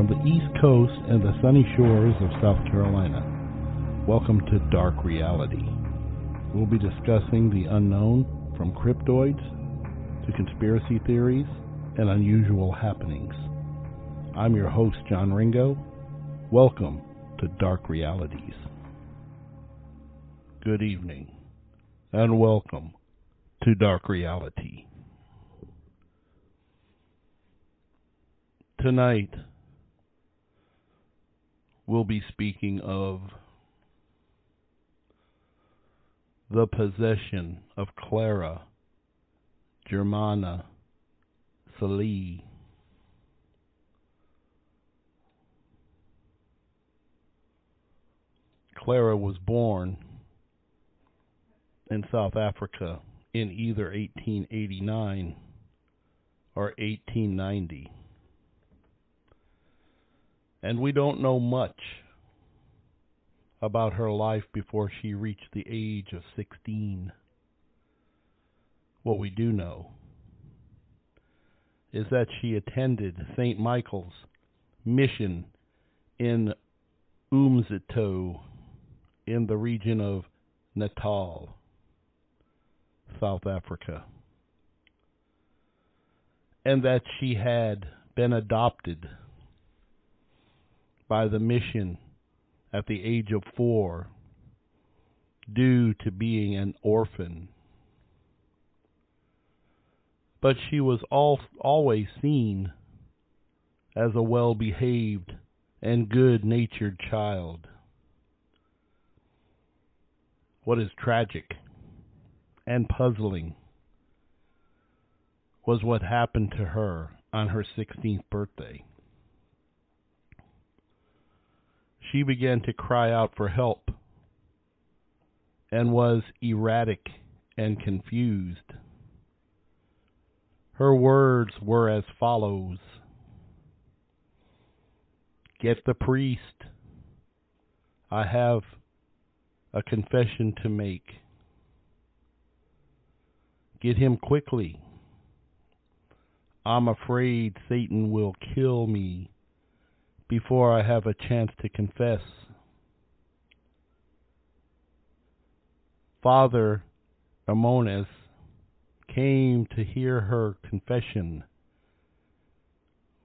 from the East Coast and the sunny shores of South Carolina. Welcome to Dark Reality. We'll be discussing the unknown from cryptoids to conspiracy theories and unusual happenings. I'm your host, John Ringo. Welcome to Dark Realities. Good evening and welcome to Dark Reality. Tonight, we'll be speaking of the possession of Clara Germana Cele. Clara was born in South Africa in either 1889 or 1890 and we don't know much about her life before she reached the age of 16. What we do know is that she attended St. Michael's mission in Umzinto in the region of Natal, South Africa, and that she had been adopted by the mission at the age of four due to being an orphan. But she was all, always seen as a well behaved and good natured child. What is tragic and puzzling was what happened to her on her 16th birthday. She began to cry out for help and was erratic and confused. Her words were as follows Get the priest. I have a confession to make. Get him quickly. I'm afraid Satan will kill me before I have a chance to confess. Father Amonis came to hear her confession,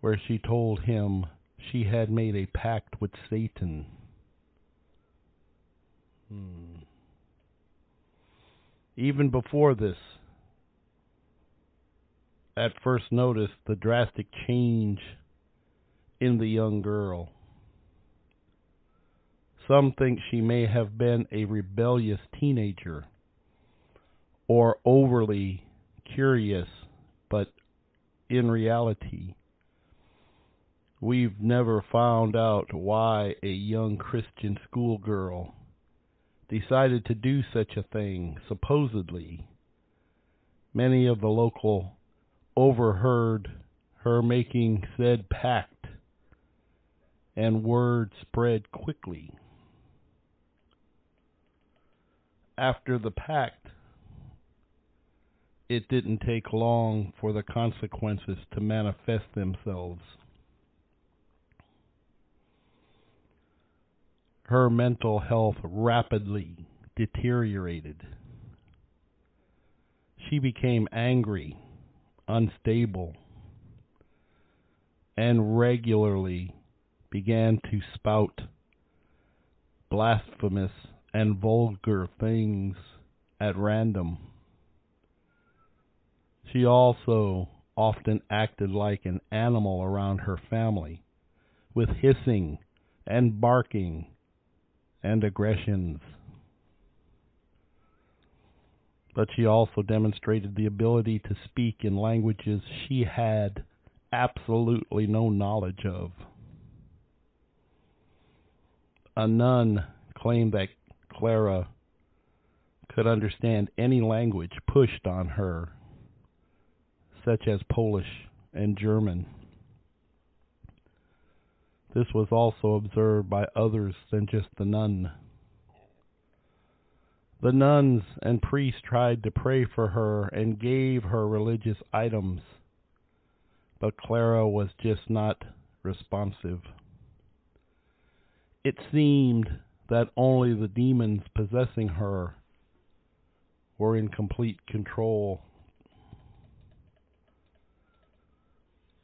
where she told him she had made a pact with Satan. Hmm. Even before this, at first notice, the drastic change in the young girl. Some think she may have been a rebellious teenager or overly curious, but in reality, we've never found out why a young Christian schoolgirl decided to do such a thing, supposedly. Many of the local overheard her making said pact and word spread quickly. After the pact, it didn't take long for the consequences to manifest themselves. Her mental health rapidly deteriorated. She became angry, unstable, and regularly began to spout blasphemous and vulgar things at random. She also often acted like an animal around her family, with hissing and barking and aggressions. But she also demonstrated the ability to speak in languages she had absolutely no knowledge of a nun claimed that Clara could understand any language pushed on her, such as Polish and German. This was also observed by others than just the nun. The nuns and priests tried to pray for her and gave her religious items, but Clara was just not responsive. It seemed that only the demons possessing her were in complete control.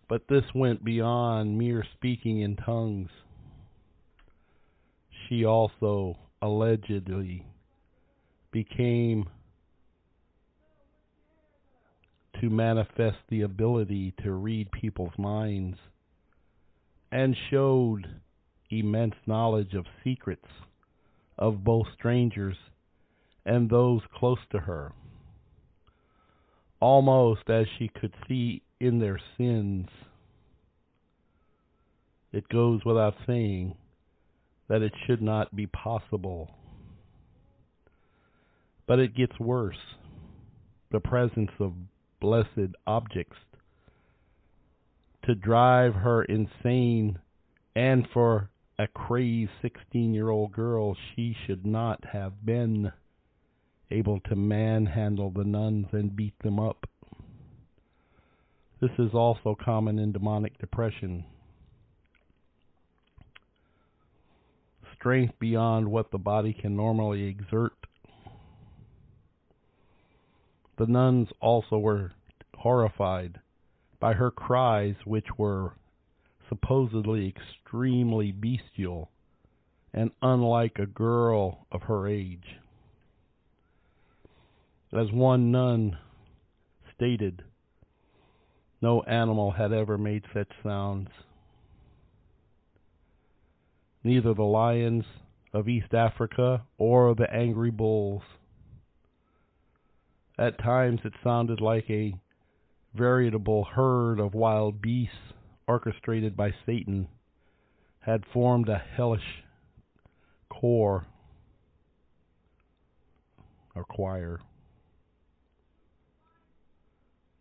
But this went beyond mere speaking in tongues. She also allegedly became to manifest the ability to read people's minds and showed immense knowledge of secrets of both strangers and those close to her, almost as she could see in their sins. It goes without saying that it should not be possible. But it gets worse. The presence of blessed objects to drive her insane and for a crazed 16 year old girl, she should not have been able to manhandle the nuns and beat them up. This is also common in demonic depression. Strength beyond what the body can normally exert. The nuns also were horrified by her cries, which were supposedly extremely bestial and unlike a girl of her age. As one nun stated, no animal had ever made such sounds. Neither the lions of East Africa or the angry bulls. At times it sounded like a veritable herd of wild beasts orchestrated by Satan had formed a hellish core or choir.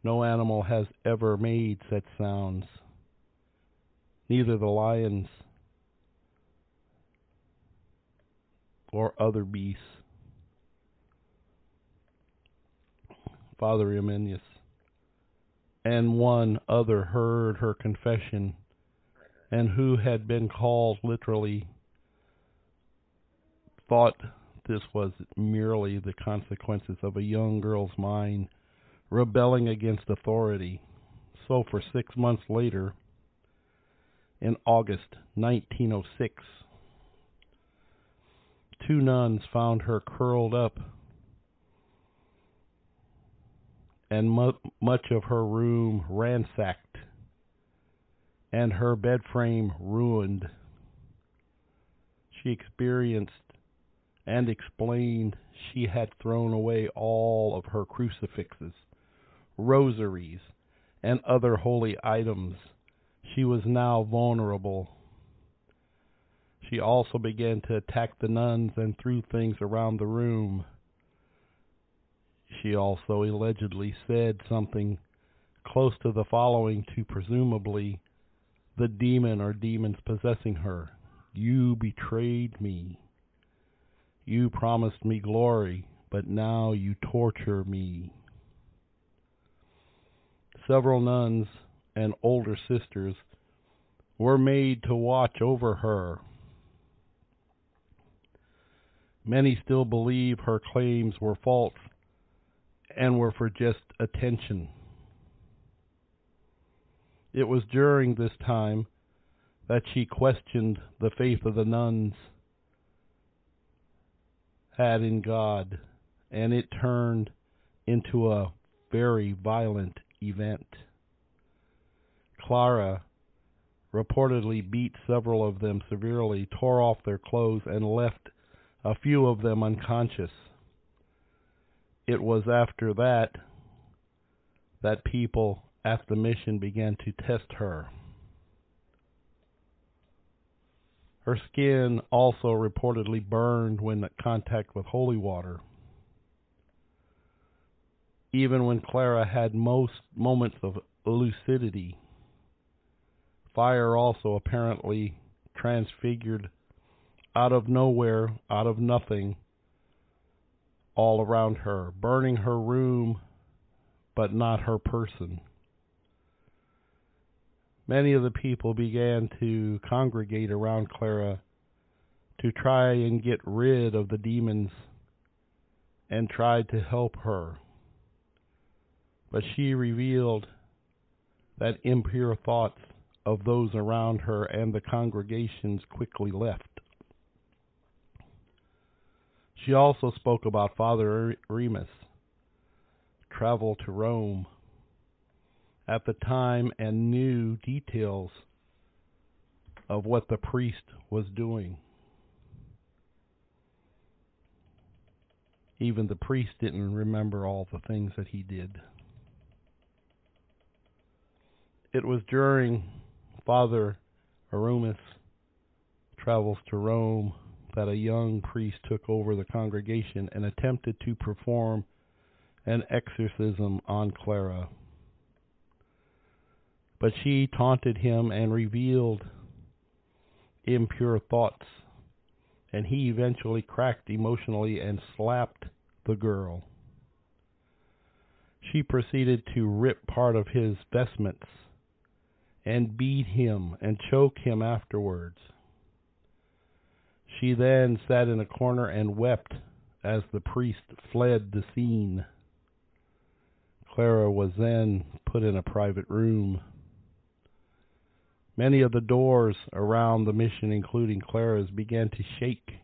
No animal has ever made such sounds, neither the lions or other beasts. Father Eminius and one other heard her confession, and who had been called literally thought this was merely the consequences of a young girl's mind rebelling against authority. So, for six months later, in August 1906, two nuns found her curled up and mu- much of her room ransacked and her bed frame ruined. She experienced and explained she had thrown away all of her crucifixes, rosaries, and other holy items. She was now vulnerable. She also began to attack the nuns and threw things around the room. She also allegedly said something close to the following to presumably the demon or demons possessing her. You betrayed me. You promised me glory, but now you torture me. Several nuns and older sisters were made to watch over her. Many still believe her claims were false and were for just attention. It was during this time that she questioned the faith of the nuns had in God, and it turned into a very violent event. Clara reportedly beat several of them severely, tore off their clothes, and left a few of them unconscious it was after that that people at the mission began to test her. Her skin also reportedly burned when in contact with holy water. Even when Clara had most moments of lucidity, fire also apparently transfigured out of nowhere, out of nothing, all around her, burning her room, but not her person. many of the people began to congregate around Clara to try and get rid of the demons and tried to help her. But she revealed that impure thoughts of those around her and the congregations quickly left. She also spoke about Father Remus travel to Rome at the time and knew details of what the priest was doing. Even the priest didn't remember all the things that he did. It was during Father Arumus travels to Rome that a young priest took over the congregation and attempted to perform an exorcism on Clara. But she taunted him and revealed impure thoughts, and he eventually cracked emotionally and slapped the girl. She proceeded to rip part of his vestments and beat him and choke him afterwards. She then sat in a corner and wept as the priest fled the scene. Clara was then put in a private room. Many of the doors around the mission, including Clara's, began to shake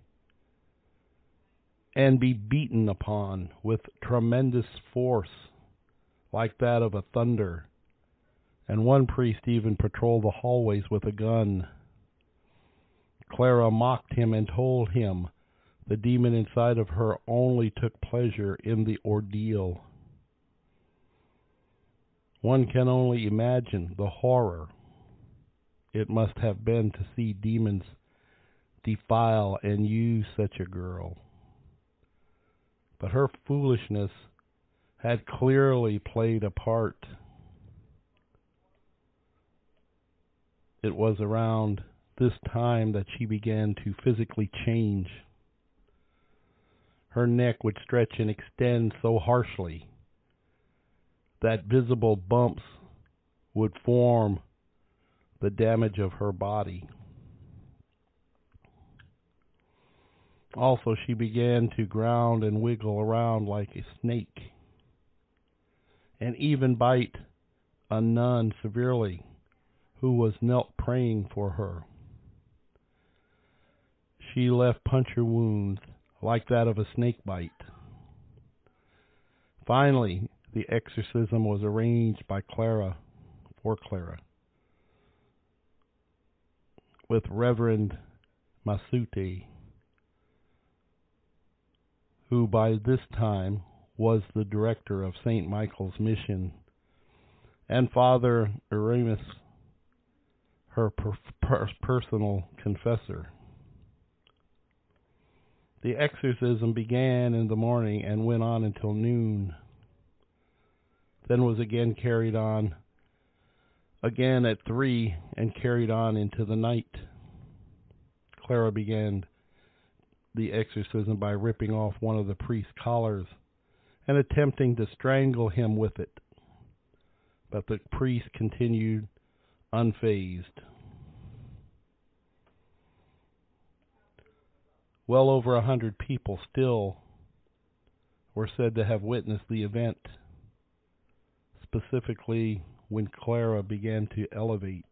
and be beaten upon with tremendous force, like that of a thunder. And one priest even patrolled the hallways with a gun. Clara mocked him and told him the demon inside of her only took pleasure in the ordeal. One can only imagine the horror it must have been to see demons defile and use such a girl. But her foolishness had clearly played a part. It was around this time that she began to physically change. Her neck would stretch and extend so harshly that visible bumps would form the damage of her body. Also, she began to ground and wiggle around like a snake, and even bite a nun severely who was knelt praying for her. She left puncture wounds like that of a snake bite. Finally, the exorcism was arranged by Clara for Clara with Reverend Mansueti, who by this time was the director of St. Michael's Mission, and Father Aramis, her per- per- personal confessor. The exorcism began in the morning and went on until noon, then was again carried on again at three and carried on into the night. Clara began the exorcism by ripping off one of the priest's collars and attempting to strangle him with it. But the priest continued unfazed. Well over a hundred people still were said to have witnessed the event, specifically when Clara began to elevate.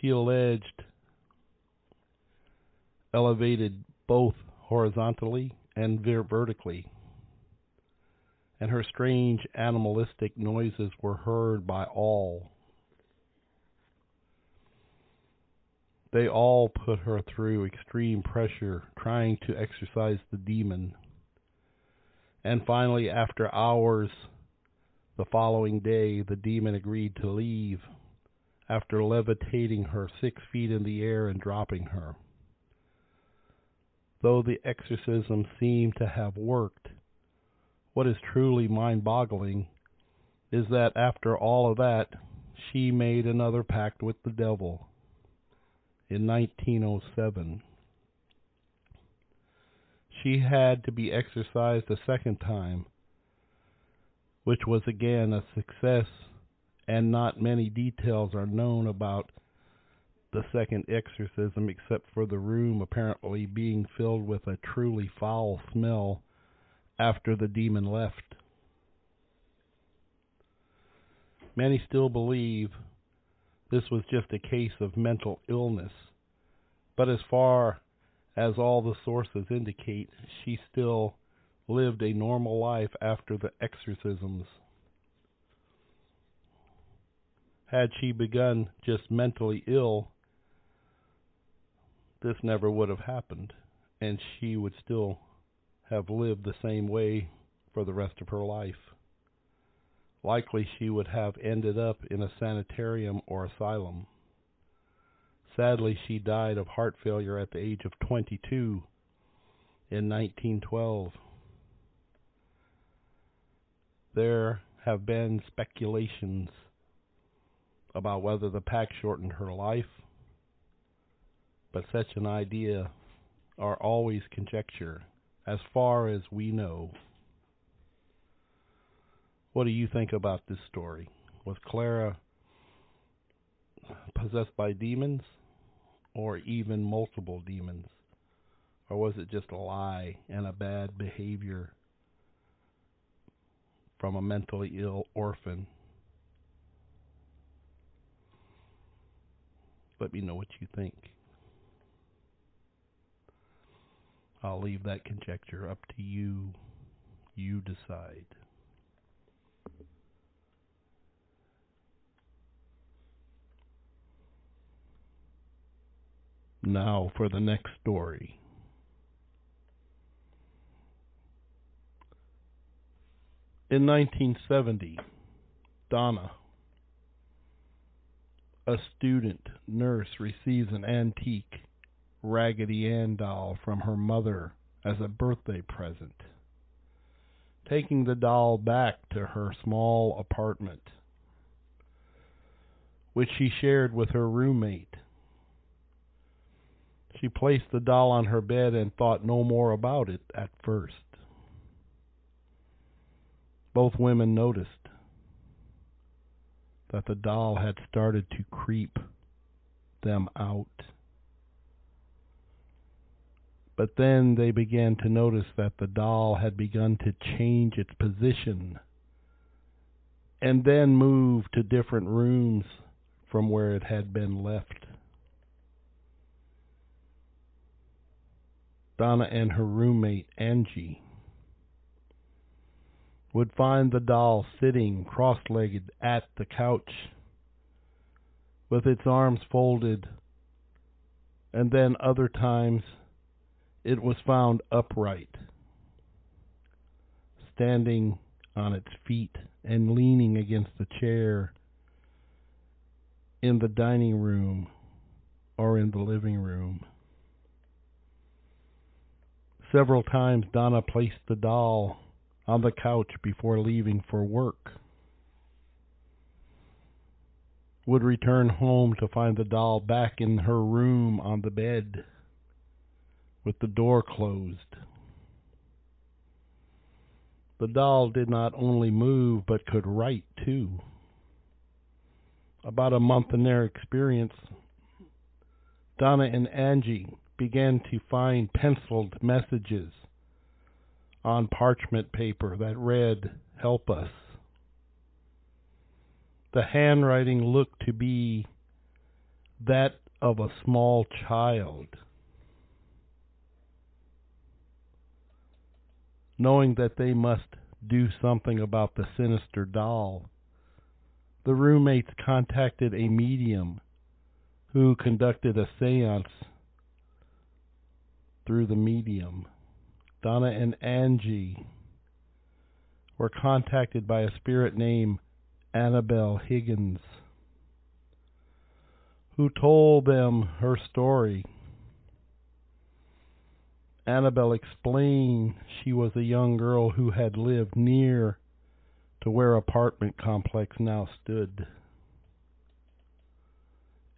She alleged elevated both horizontally and vertically, and her strange animalistic noises were heard by all. They all put her through extreme pressure, trying to exorcise the demon. And finally, after hours, the following day, the demon agreed to leave after levitating her six feet in the air and dropping her. Though the exorcism seemed to have worked, what is truly mind boggling is that after all of that, she made another pact with the devil in 1907. She had to be exorcised a second time, which was again a success and not many details are known about the second exorcism except for the room apparently being filled with a truly foul smell after the demon left. Many still believe this was just a case of mental illness, but as far as all the sources indicate, she still lived a normal life after the exorcisms. Had she begun just mentally ill, this never would have happened, and she would still have lived the same way for the rest of her life. Likely she would have ended up in a sanitarium or asylum. Sadly, she died of heart failure at the age of 22 in 1912. There have been speculations about whether the pack shortened her life, but such an idea are always conjecture as far as we know. What do you think about this story? Was Clara possessed by demons or even multiple demons? Or was it just a lie and a bad behavior from a mentally ill orphan? Let me know what you think. I'll leave that conjecture up to you. You decide. Now for the next story. In 1970, Donna, a student nurse, receives an antique Raggedy Ann doll from her mother as a birthday present. Taking the doll back to her small apartment, which she shared with her roommate, she placed the doll on her bed and thought no more about it at first. Both women noticed that the doll had started to creep them out. But then they began to notice that the doll had begun to change its position and then move to different rooms from where it had been left. Donna and her roommate, Angie, would find the doll sitting cross legged at the couch with its arms folded, and then other times it was found upright, standing on its feet and leaning against the chair in the dining room or in the living room. Several times Donna placed the doll on the couch before leaving for work. Would return home to find the doll back in her room on the bed with the door closed. The doll did not only move but could write too. About a month in their experience, Donna and Angie began to find penciled messages on parchment paper that read, Help us. The handwriting looked to be that of a small child. Knowing that they must do something about the sinister doll, the roommates contacted a medium who conducted a seance through the medium. Donna and Angie were contacted by a spirit named Annabelle Higgins, who told them her story. Annabelle explained she was a young girl who had lived near to where apartment complex now stood.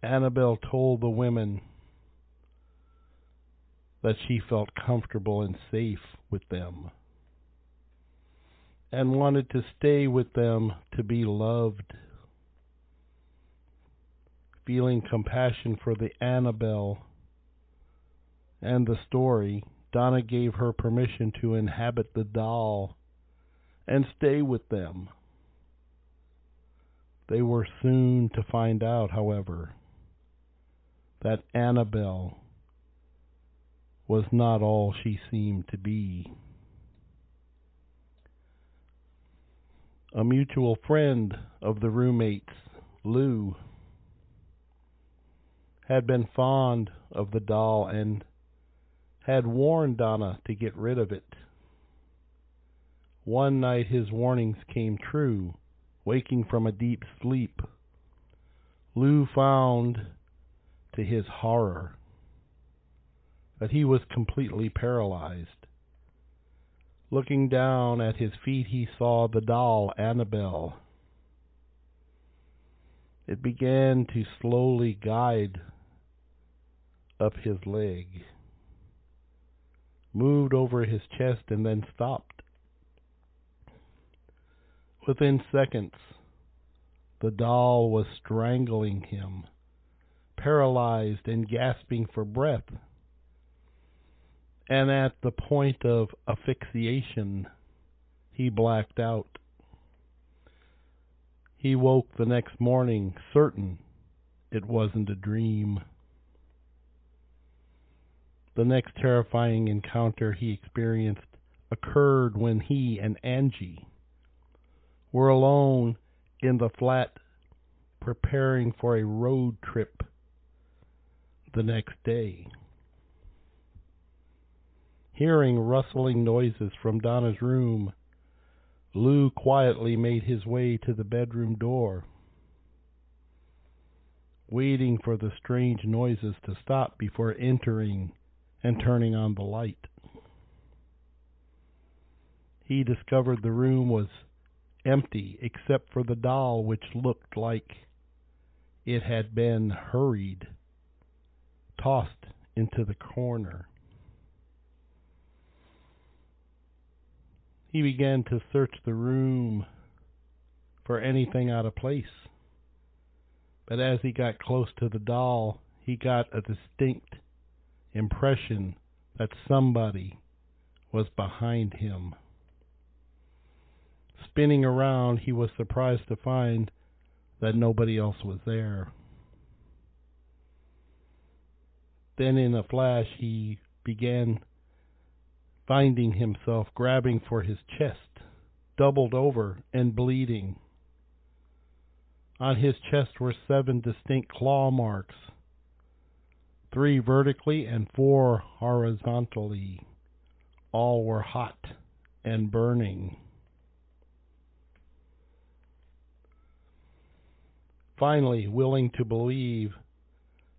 Annabelle told the women that she felt comfortable and safe with them and wanted to stay with them to be loved. Feeling compassion for the Annabelle and the story, Donna gave her permission to inhabit the doll and stay with them. They were soon to find out, however, that Annabelle was not all she seemed to be. A mutual friend of the roommates, Lou, had been fond of the doll and had warned Donna to get rid of it. One night his warnings came true. Waking from a deep sleep, Lou found, to his horror, that he was completely paralyzed. Looking down at his feet, he saw the doll, Annabelle. It began to slowly guide up his leg, moved over his chest, and then stopped. Within seconds, the doll was strangling him, paralyzed and gasping for breath. And at the point of asphyxiation, he blacked out. He woke the next morning certain it wasn't a dream. The next terrifying encounter he experienced occurred when he and Angie were alone in the flat preparing for a road trip the next day. Hearing rustling noises from Donna's room, Lou quietly made his way to the bedroom door, waiting for the strange noises to stop before entering and turning on the light. He discovered the room was empty except for the doll, which looked like it had been hurried, tossed into the corner. He began to search the room for anything out of place. But as he got close to the doll, he got a distinct impression that somebody was behind him. Spinning around, he was surprised to find that nobody else was there. Then, in a flash, he began finding himself grabbing for his chest, doubled over and bleeding. On his chest were seven distinct claw marks, three vertically and four horizontally. All were hot and burning. Finally, willing to believe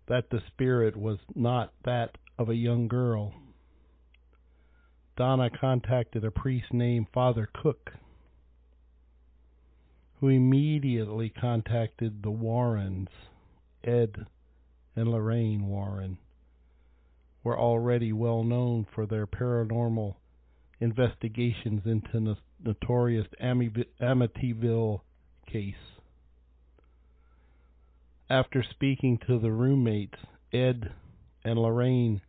that the spirit was not that of a young girl, Donna contacted a priest named Father Cook, who immediately contacted the Warrens. Ed and Lorraine Warren were already well known for their paranormal investigations into the notorious Amityville case. After speaking to the roommates, Ed and Lorraine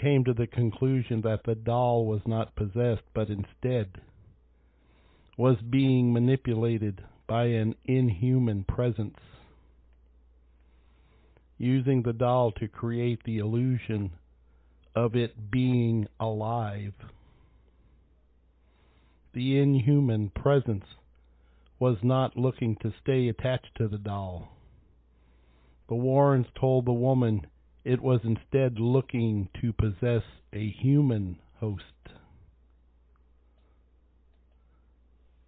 came to the conclusion that the doll was not possessed, but instead was being manipulated by an inhuman presence, using the doll to create the illusion of it being alive. The inhuman presence was not looking to stay attached to the doll. The Warrens told the woman it was instead looking to possess a human host.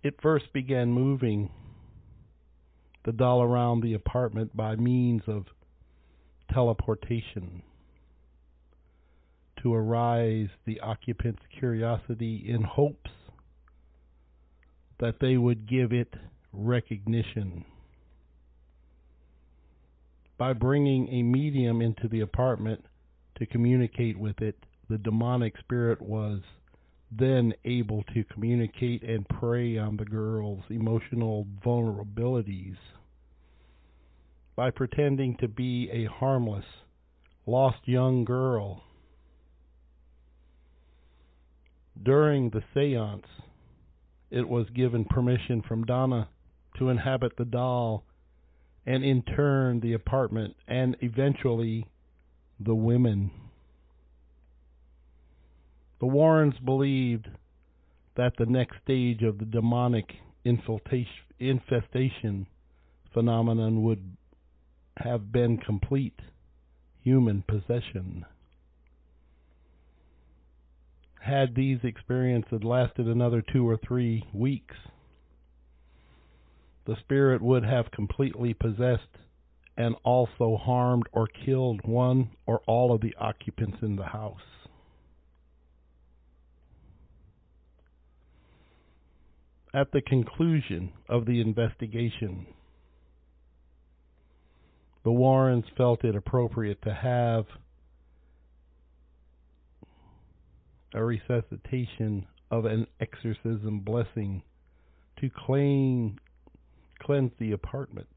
It first began moving the doll around the apartment by means of teleportation to arouse the occupants' curiosity in hopes that they would give it recognition by bringing a medium into the apartment to communicate with it, the demonic spirit was then able to communicate and prey on the girl's emotional vulnerabilities. by pretending to be a harmless, lost young girl. During the seance, it was given permission from Donna to inhabit the doll and in turn the apartment and eventually the women. The Warrens believed that the next stage of the demonic infestation phenomenon would have been complete human possession. Had these experiences lasted another two or three weeks, the spirit would have completely possessed and also harmed or killed one or all of the occupants in the house. At the conclusion of the investigation, the Warrens felt it appropriate to have a resuscitation of an exorcism blessing to claim, cleanse the apartment.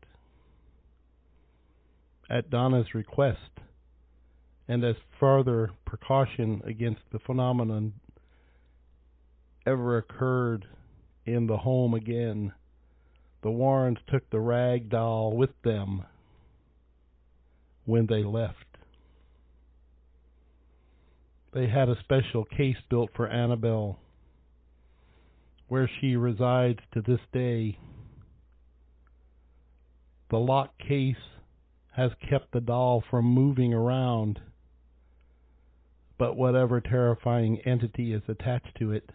At Donna's request, and as further precaution against the phenomenon ever occurred in the home again, the Warrens took the rag doll with them when they left. They had a special case built for Annabelle, where she resides to this day. The lock case has kept the doll from moving around, but whatever terrifying entity is attached to it,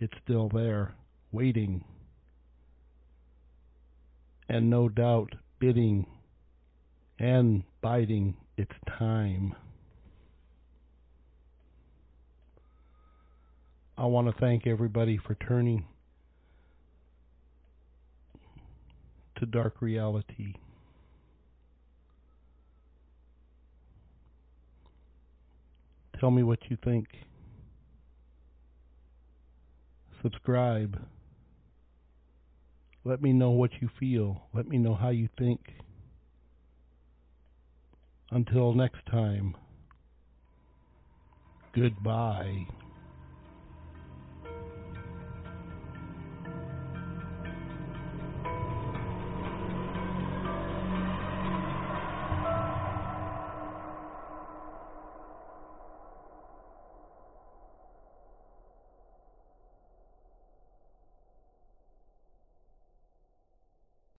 it's still there waiting, and no doubt bidding and biding its time. I want to thank everybody for turning to dark reality. Tell me what you think. Subscribe. Let me know what you feel. Let me know how you think. Until next time, goodbye.